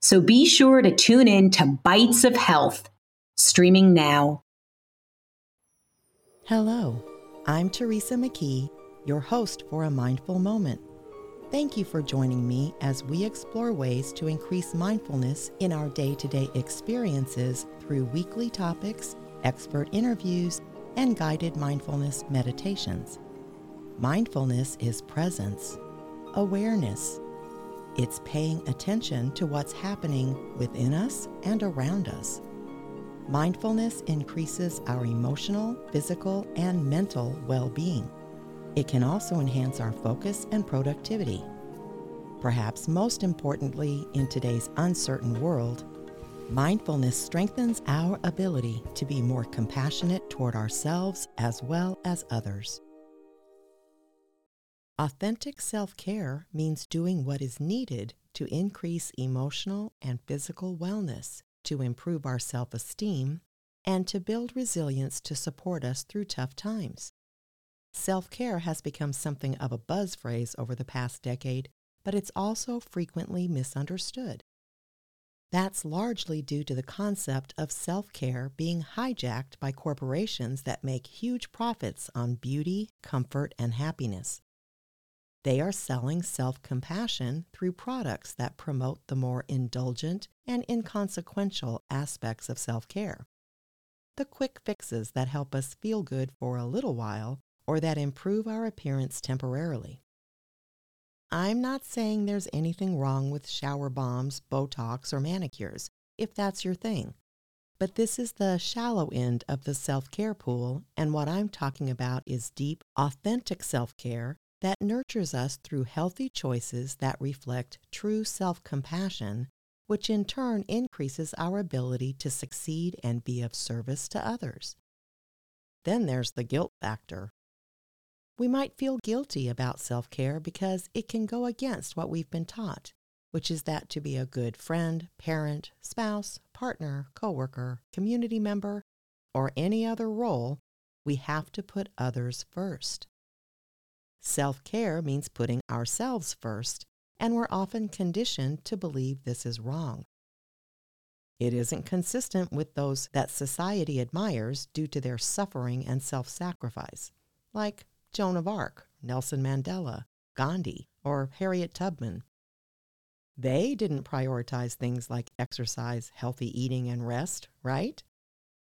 So be sure to tune in to Bites of Health, streaming now. Hello, I'm Teresa McKee, your host for A Mindful Moment. Thank you for joining me as we explore ways to increase mindfulness in our day to day experiences through weekly topics, expert interviews, and guided mindfulness meditations. Mindfulness is presence, awareness, it's paying attention to what's happening within us and around us. Mindfulness increases our emotional, physical, and mental well being. It can also enhance our focus and productivity. Perhaps most importantly, in today's uncertain world, mindfulness strengthens our ability to be more compassionate toward ourselves as well as others. Authentic self care means doing what is needed to increase emotional and physical wellness, to improve our self esteem, and to build resilience to support us through tough times. Self care has become something of a buzz phrase over the past decade, but it's also frequently misunderstood. That's largely due to the concept of self care being hijacked by corporations that make huge profits on beauty, comfort, and happiness. They are selling self compassion through products that promote the more indulgent and inconsequential aspects of self care. The quick fixes that help us feel good for a little while or that improve our appearance temporarily. I'm not saying there's anything wrong with shower bombs, Botox, or manicures, if that's your thing. But this is the shallow end of the self care pool, and what I'm talking about is deep, authentic self care that nurtures us through healthy choices that reflect true self compassion, which in turn increases our ability to succeed and be of service to others. Then there's the guilt factor. We might feel guilty about self care because it can go against what we've been taught, which is that to be a good friend, parent, spouse, partner, coworker, community member, or any other role, we have to put others first. Self care means putting ourselves first, and we're often conditioned to believe this is wrong. It isn't consistent with those that society admires due to their suffering and self sacrifice, like Joan of Arc, Nelson Mandela, Gandhi, or Harriet Tubman. They didn't prioritize things like exercise, healthy eating, and rest, right?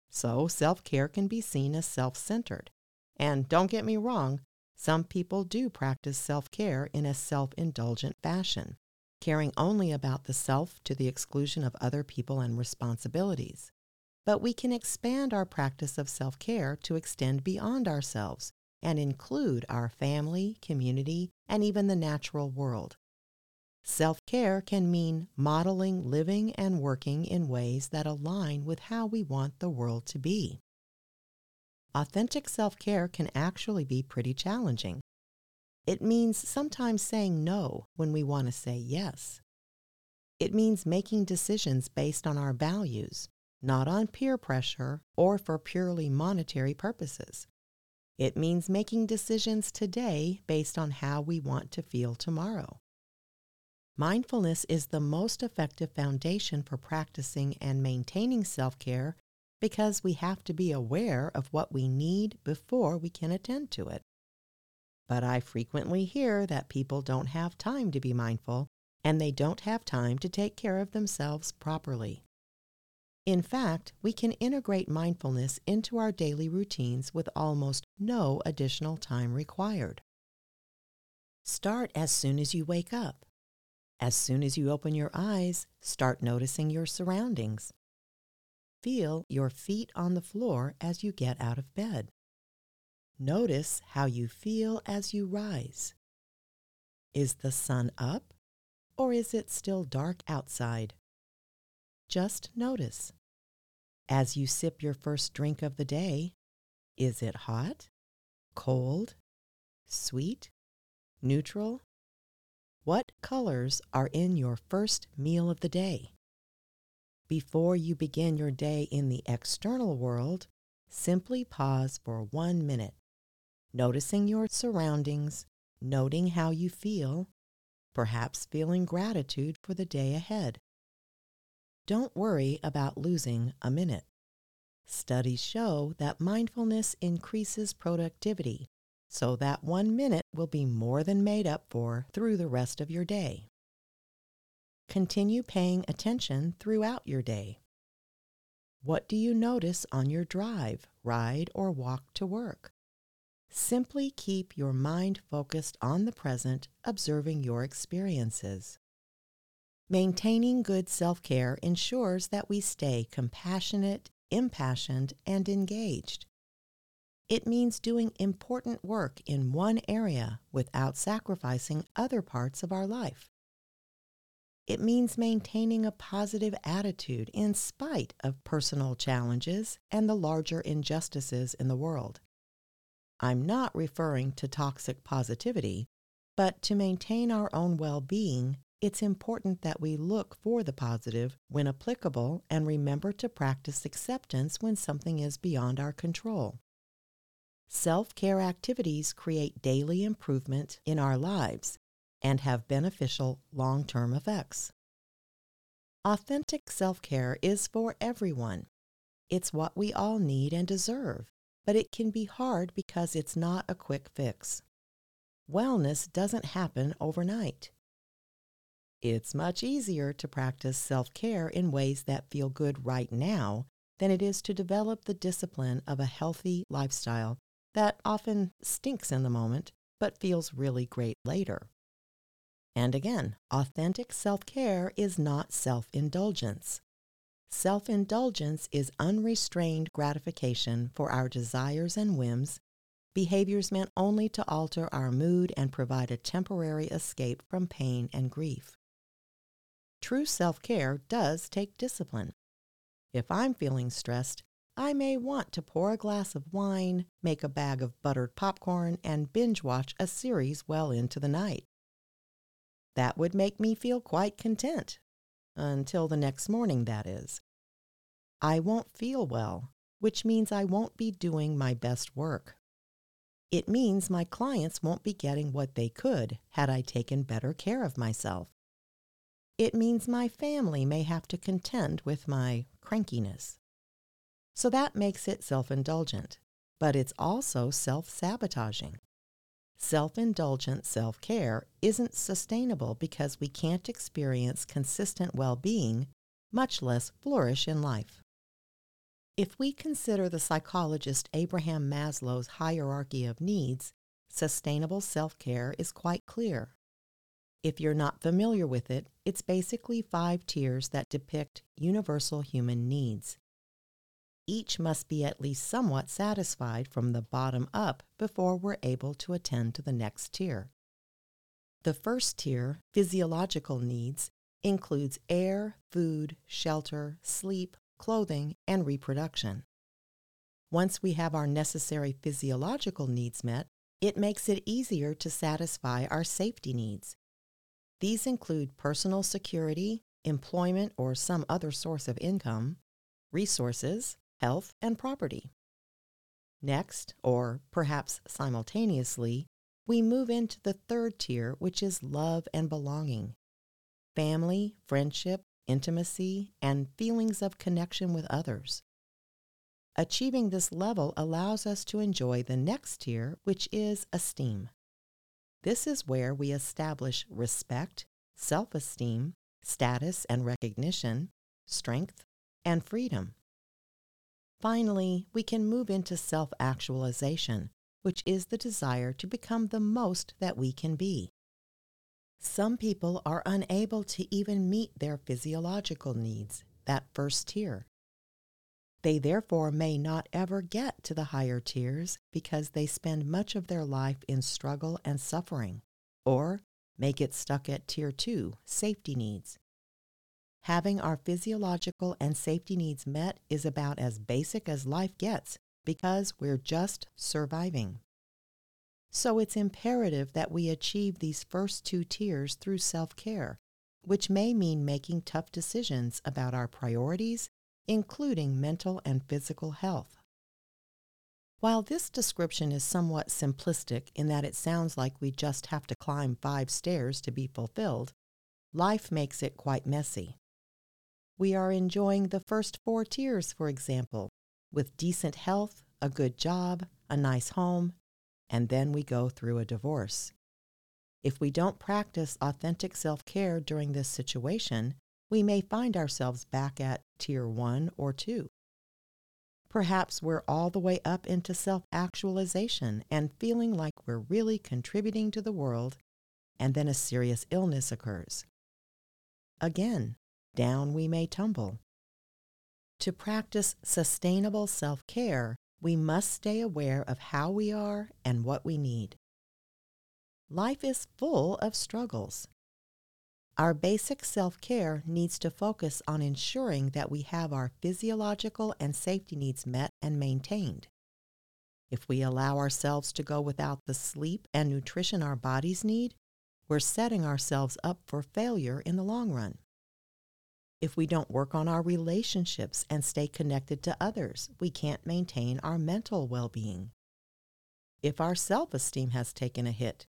So self care can be seen as self centered. And don't get me wrong, some people do practice self care in a self indulgent fashion, caring only about the self to the exclusion of other people and responsibilities. But we can expand our practice of self care to extend beyond ourselves and include our family, community, and even the natural world. Self care can mean modeling living and working in ways that align with how we want the world to be authentic self care can actually be pretty challenging. It means sometimes saying no when we want to say yes. It means making decisions based on our values, not on peer pressure or for purely monetary purposes. It means making decisions today based on how we want to feel tomorrow. Mindfulness is the most effective foundation for practicing and maintaining self care because we have to be aware of what we need before we can attend to it. But I frequently hear that people don't have time to be mindful and they don't have time to take care of themselves properly. In fact, we can integrate mindfulness into our daily routines with almost no additional time required. Start as soon as you wake up. As soon as you open your eyes, start noticing your surroundings feel your feet on the floor as you get out of bed. Notice how you feel as you rise. Is the sun up or is it still dark outside? just notice. As you sip your first drink of the day, is it hot, cold, sweet, neutral? What colors are in your first meal of the day? Before you begin your day in the external world, simply pause for one minute, noticing your surroundings, noting how you feel, perhaps feeling gratitude for the day ahead. Don't worry about losing a minute. Studies show that mindfulness increases productivity, so that one minute will be more than made up for through the rest of your day. Continue paying attention throughout your day. What do you notice on your drive, ride, or walk to work? Simply keep your mind focused on the present, observing your experiences. Maintaining good self care ensures that we stay compassionate, impassioned, and engaged. It means doing important work in one area without sacrificing other parts of our life. It means maintaining a positive attitude in spite of personal challenges and the larger injustices in the world. I'm not referring to toxic positivity, but to maintain our own well being, it's important that we look for the positive when applicable and remember to practice acceptance when something is beyond our control. Self care activities create daily improvement in our lives and have beneficial long term effects. Authentic self care is for everyone. It's what we all need and deserve but it can be hard because it's not a quick fix. Wellness doesn't happen overnight. It's much easier to practice self care in ways that feel good right now than it is to develop the discipline of a healthy lifestyle that often stinks in the moment but feels really great later. And again, authentic self care is not self indulgence. Self indulgence is unrestrained gratification for our desires and whims, behaviors meant only to alter our mood and provide a temporary escape from pain and grief. True self care does take discipline. If I'm feeling stressed, I may want to pour a glass of wine, make a bag of buttered popcorn, and binge watch a series well into the night. That would make me feel quite content. Until the next morning, that is. I won't feel well, which means I won't be doing my best work. It means my clients won't be getting what they could had I taken better care of myself. It means my family may have to contend with my crankiness. So that makes it self indulgent, but it's also self sabotaging. Self indulgent self care isn't sustainable because we can't experience consistent well being, much less flourish in life. If we consider the psychologist Abraham Maslow's hierarchy of needs, sustainable self care is quite clear. If you're not familiar with it, it's basically five tiers that depict universal human needs. Each must be at least somewhat satisfied from the bottom up before we're able to attend to the next tier. The first tier, physiological needs, includes air, food, shelter, sleep, clothing, and reproduction. Once we have our necessary physiological needs met, it makes it easier to satisfy our safety needs. These include personal security, employment or some other source of income, resources, health, and property. Next, or perhaps simultaneously, we move into the third tier, which is love and belonging. Family, friendship, intimacy, and feelings of connection with others. Achieving this level allows us to enjoy the next tier, which is esteem. This is where we establish respect, self esteem, status and recognition, strength, and freedom. Finally, we can move into self actualization, which is the desire to become the most that we can be. Some people are unable to even meet their physiological needs, that first tier. They therefore may not ever get to the higher tiers because they spend much of their life in struggle and suffering, or may get stuck at tier two, safety needs. Having our physiological and safety needs met is about as basic as life gets because we're just surviving. So it's imperative that we achieve these first two tiers through self care, which may mean making tough decisions about our priorities, including mental and physical health. While this description is somewhat simplistic in that it sounds like we just have to climb five stairs to be fulfilled, life makes it quite messy. We are enjoying the first four tiers, for example, with decent health, a good job, a nice home, and then we go through a divorce. If we don't practice authentic self care during this situation, we may find ourselves back at tier one or two. Perhaps we're all the way up into self actualization and feeling like we're really contributing to the world, and then a serious illness occurs. Again, down we may tumble. To practice sustainable self care, we must stay aware of how we are and what we need. Life is full of struggles. Our basic self care needs to focus on ensuring that we have our physiological and safety needs met and maintained. If we allow ourselves to go without the sleep and nutrition our bodies need, we're setting ourselves up for failure in the long run. If we don't work on our relationships and stay connected to others, we can't maintain our mental well being. If our self esteem has taken a hit,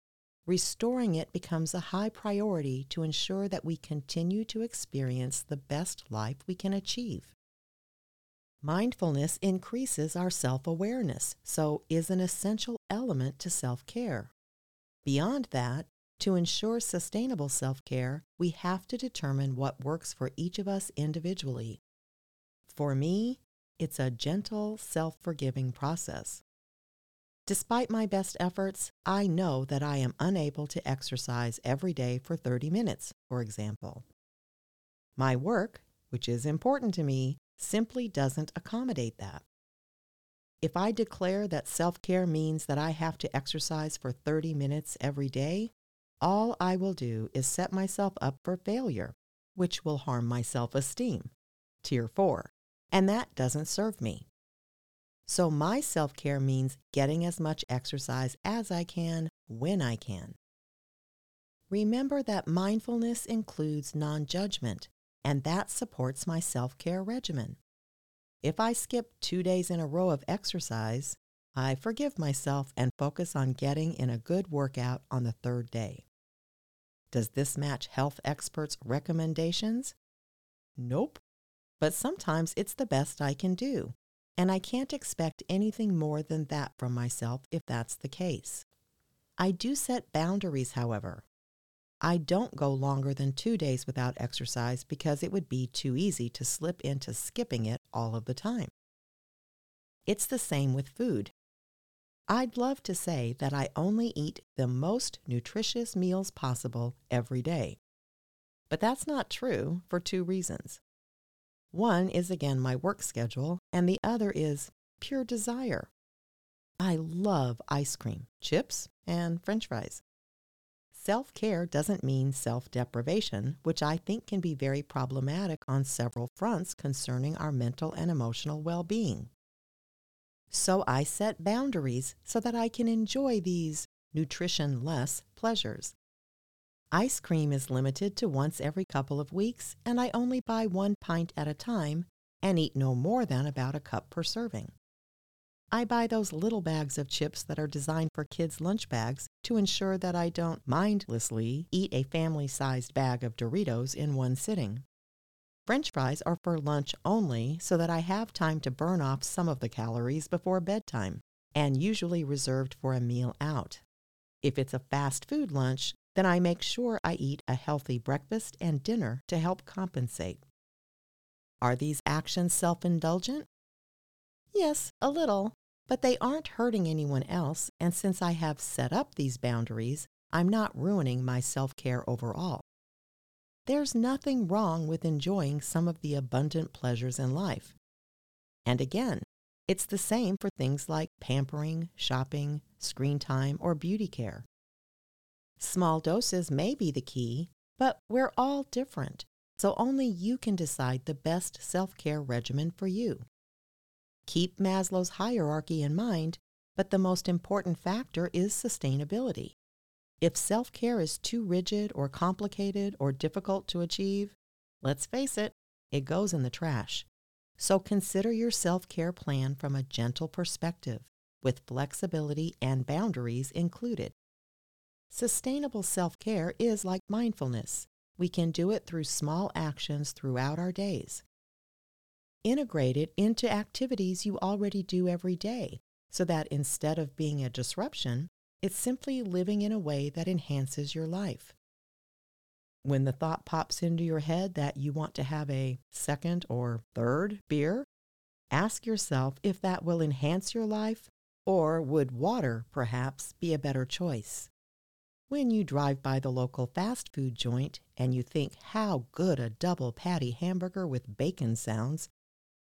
restoring it becomes a high priority to ensure that we continue to experience the best life we can achieve. Mindfulness increases our self awareness, so is an essential element to self care. Beyond that, to ensure sustainable self care, we have to determine what works for each of us individually. For me, it's a gentle, self forgiving process. Despite my best efforts, I know that I am unable to exercise every day for 30 minutes, for example. My work, which is important to me, simply doesn't accommodate that. If I declare that self care means that I have to exercise for 30 minutes every day, all I will do is set myself up for failure, which will harm my self esteem. Tier 4. And that doesn't serve me. So my self care means getting as much exercise as I can when I can. Remember that mindfulness includes non judgment, and that supports my self care regimen. If I skip two days in a row of exercise, I forgive myself and focus on getting in a good workout on the third day. Does this match health experts' recommendations? Nope. But sometimes it's the best I can do, and I can't expect anything more than that from myself if that's the case. I do set boundaries, however. I don't go longer than two days without exercise because it would be too easy to slip into skipping it all of the time. It's the same with food. I'd love to say that I only eat the most nutritious meals possible every day. But that's not true for two reasons. One is again my work schedule, and the other is pure desire. I love ice cream, chips, and french fries. Self care doesn't mean self deprivation, which I think can be very problematic on several fronts concerning our mental and emotional well being. So I set boundaries so that I can enjoy these nutrition less pleasures. Ice cream is limited to once every couple of weeks, and I only buy one pint at a time and eat no more than about a cup per serving. I buy those little bags of chips that are designed for kids' lunch bags to ensure that I don't mindlessly eat a family sized bag of Doritos in one sitting. French fries are for lunch only so that I have time to burn off some of the calories before bedtime, and usually reserved for a meal out. If it's a fast food lunch, then I make sure I eat a healthy breakfast and dinner to help compensate. Are these actions self indulgent? Yes, a little, but they aren't hurting anyone else, and since I have set up these boundaries, I'm not ruining my self care overall. There's nothing wrong with enjoying some of the abundant pleasures in life. And again, it's the same for things like pampering, shopping, screen time, or beauty care. Small doses may be the key, but we're all different, so only you can decide the best self care regimen for you. Keep Maslow's hierarchy in mind, but the most important factor is sustainability. If self care is too rigid or complicated or difficult to achieve, let's face it, it goes in the trash. So consider your self care plan from a gentle perspective, with flexibility and boundaries included. Sustainable self care is like mindfulness. We can do it through small actions throughout our days. Integrate it into activities you already do every day so that instead of being a disruption, it's simply living in a way that enhances your life. When the thought pops into your head that you want to have a second or third beer, ask yourself if that will enhance your life or would water, perhaps, be a better choice. When you drive by the local fast food joint and you think how good a double patty hamburger with bacon sounds,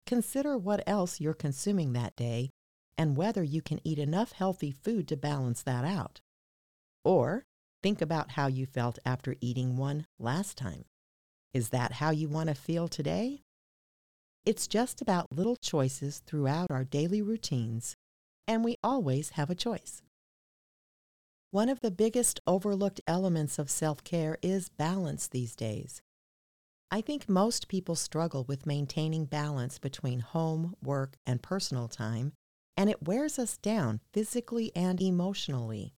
consider what else you're consuming that day and whether you can eat enough healthy food to balance that out. Or think about how you felt after eating one last time. Is that how you want to feel today? It's just about little choices throughout our daily routines, and we always have a choice. One of the biggest overlooked elements of self care is balance these days. I think most people struggle with maintaining balance between home, work, and personal time, and it wears us down physically and emotionally.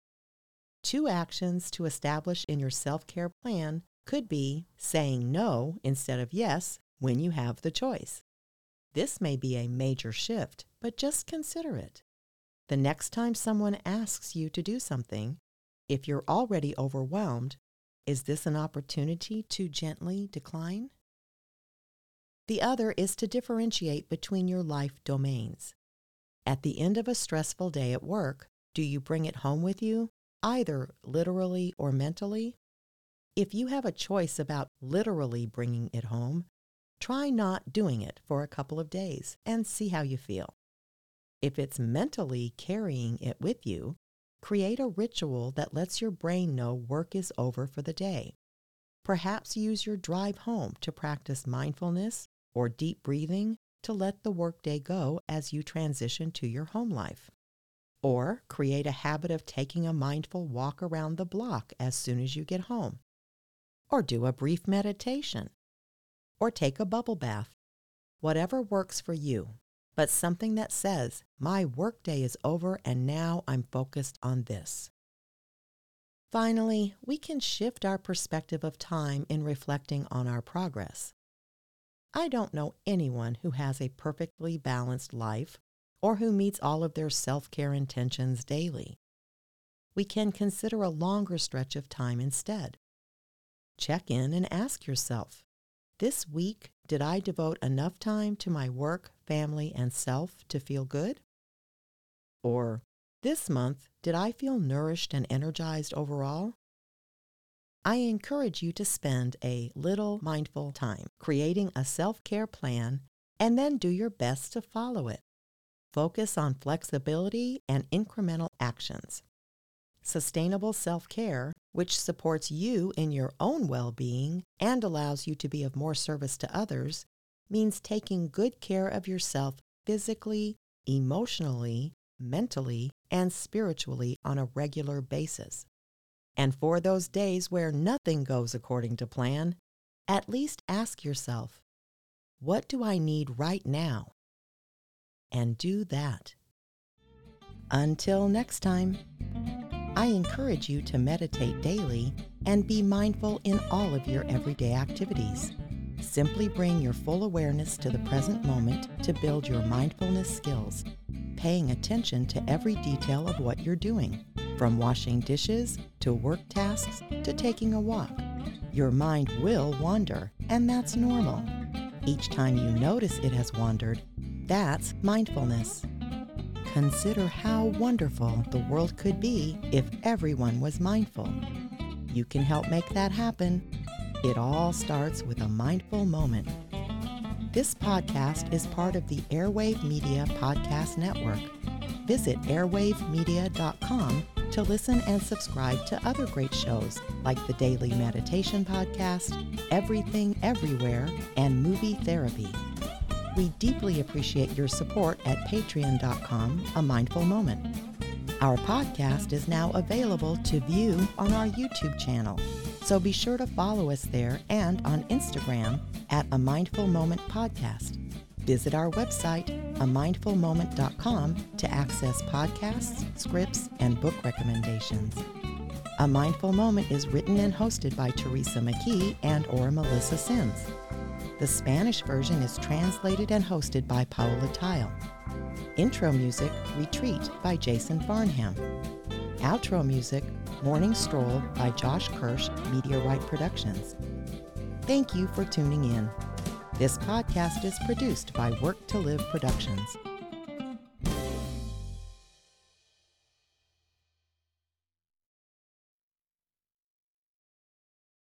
Two actions to establish in your self care plan could be saying no instead of yes when you have the choice. This may be a major shift, but just consider it. The next time someone asks you to do something, if you're already overwhelmed, is this an opportunity to gently decline? The other is to differentiate between your life domains. At the end of a stressful day at work, do you bring it home with you, either literally or mentally? If you have a choice about literally bringing it home, try not doing it for a couple of days and see how you feel. If it's mentally carrying it with you, create a ritual that lets your brain know work is over for the day. Perhaps use your drive home to practice mindfulness or deep breathing to let the workday go as you transition to your home life. Or create a habit of taking a mindful walk around the block as soon as you get home. Or do a brief meditation. Or take a bubble bath. Whatever works for you but something that says, my workday is over and now I'm focused on this. Finally, we can shift our perspective of time in reflecting on our progress. I don't know anyone who has a perfectly balanced life or who meets all of their self care intentions daily. We can consider a longer stretch of time instead. Check in and ask yourself this week, did I devote enough time to my work, family, and self to feel good? Or, this month, did I feel nourished and energized overall? I encourage you to spend a little mindful time creating a self care plan and then do your best to follow it. Focus on flexibility and incremental actions. Sustainable self care, which supports you in your own well being and allows you to be of more service to others, means taking good care of yourself physically, emotionally, mentally, and spiritually on a regular basis. And for those days where nothing goes according to plan, at least ask yourself, what do I need right now? And do that. Until next time. I encourage you to meditate daily and be mindful in all of your everyday activities. Simply bring your full awareness to the present moment to build your mindfulness skills, paying attention to every detail of what you're doing, from washing dishes to work tasks to taking a walk. Your mind will wander, and that's normal. Each time you notice it has wandered, that's mindfulness. Consider how wonderful the world could be if everyone was mindful. You can help make that happen. It all starts with a mindful moment. This podcast is part of the Airwave Media Podcast Network. Visit airwavemedia.com to listen and subscribe to other great shows like the Daily Meditation Podcast, Everything Everywhere, and Movie Therapy. We deeply appreciate your support at patreon.com, a mindful moment. Our podcast is now available to view on our YouTube channel, so be sure to follow us there and on Instagram at a mindful moment podcast. Visit our website, amindfulmoment.com, to access podcasts, scripts, and book recommendations. A Mindful Moment is written and hosted by Teresa McKee and or Melissa Sims. The Spanish version is translated and hosted by Paola Theil. Intro music, Retreat by Jason Farnham. Outro music, Morning Stroll by Josh Kirsch, Media Right Productions. Thank you for tuning in. This podcast is produced by Work2Live Productions.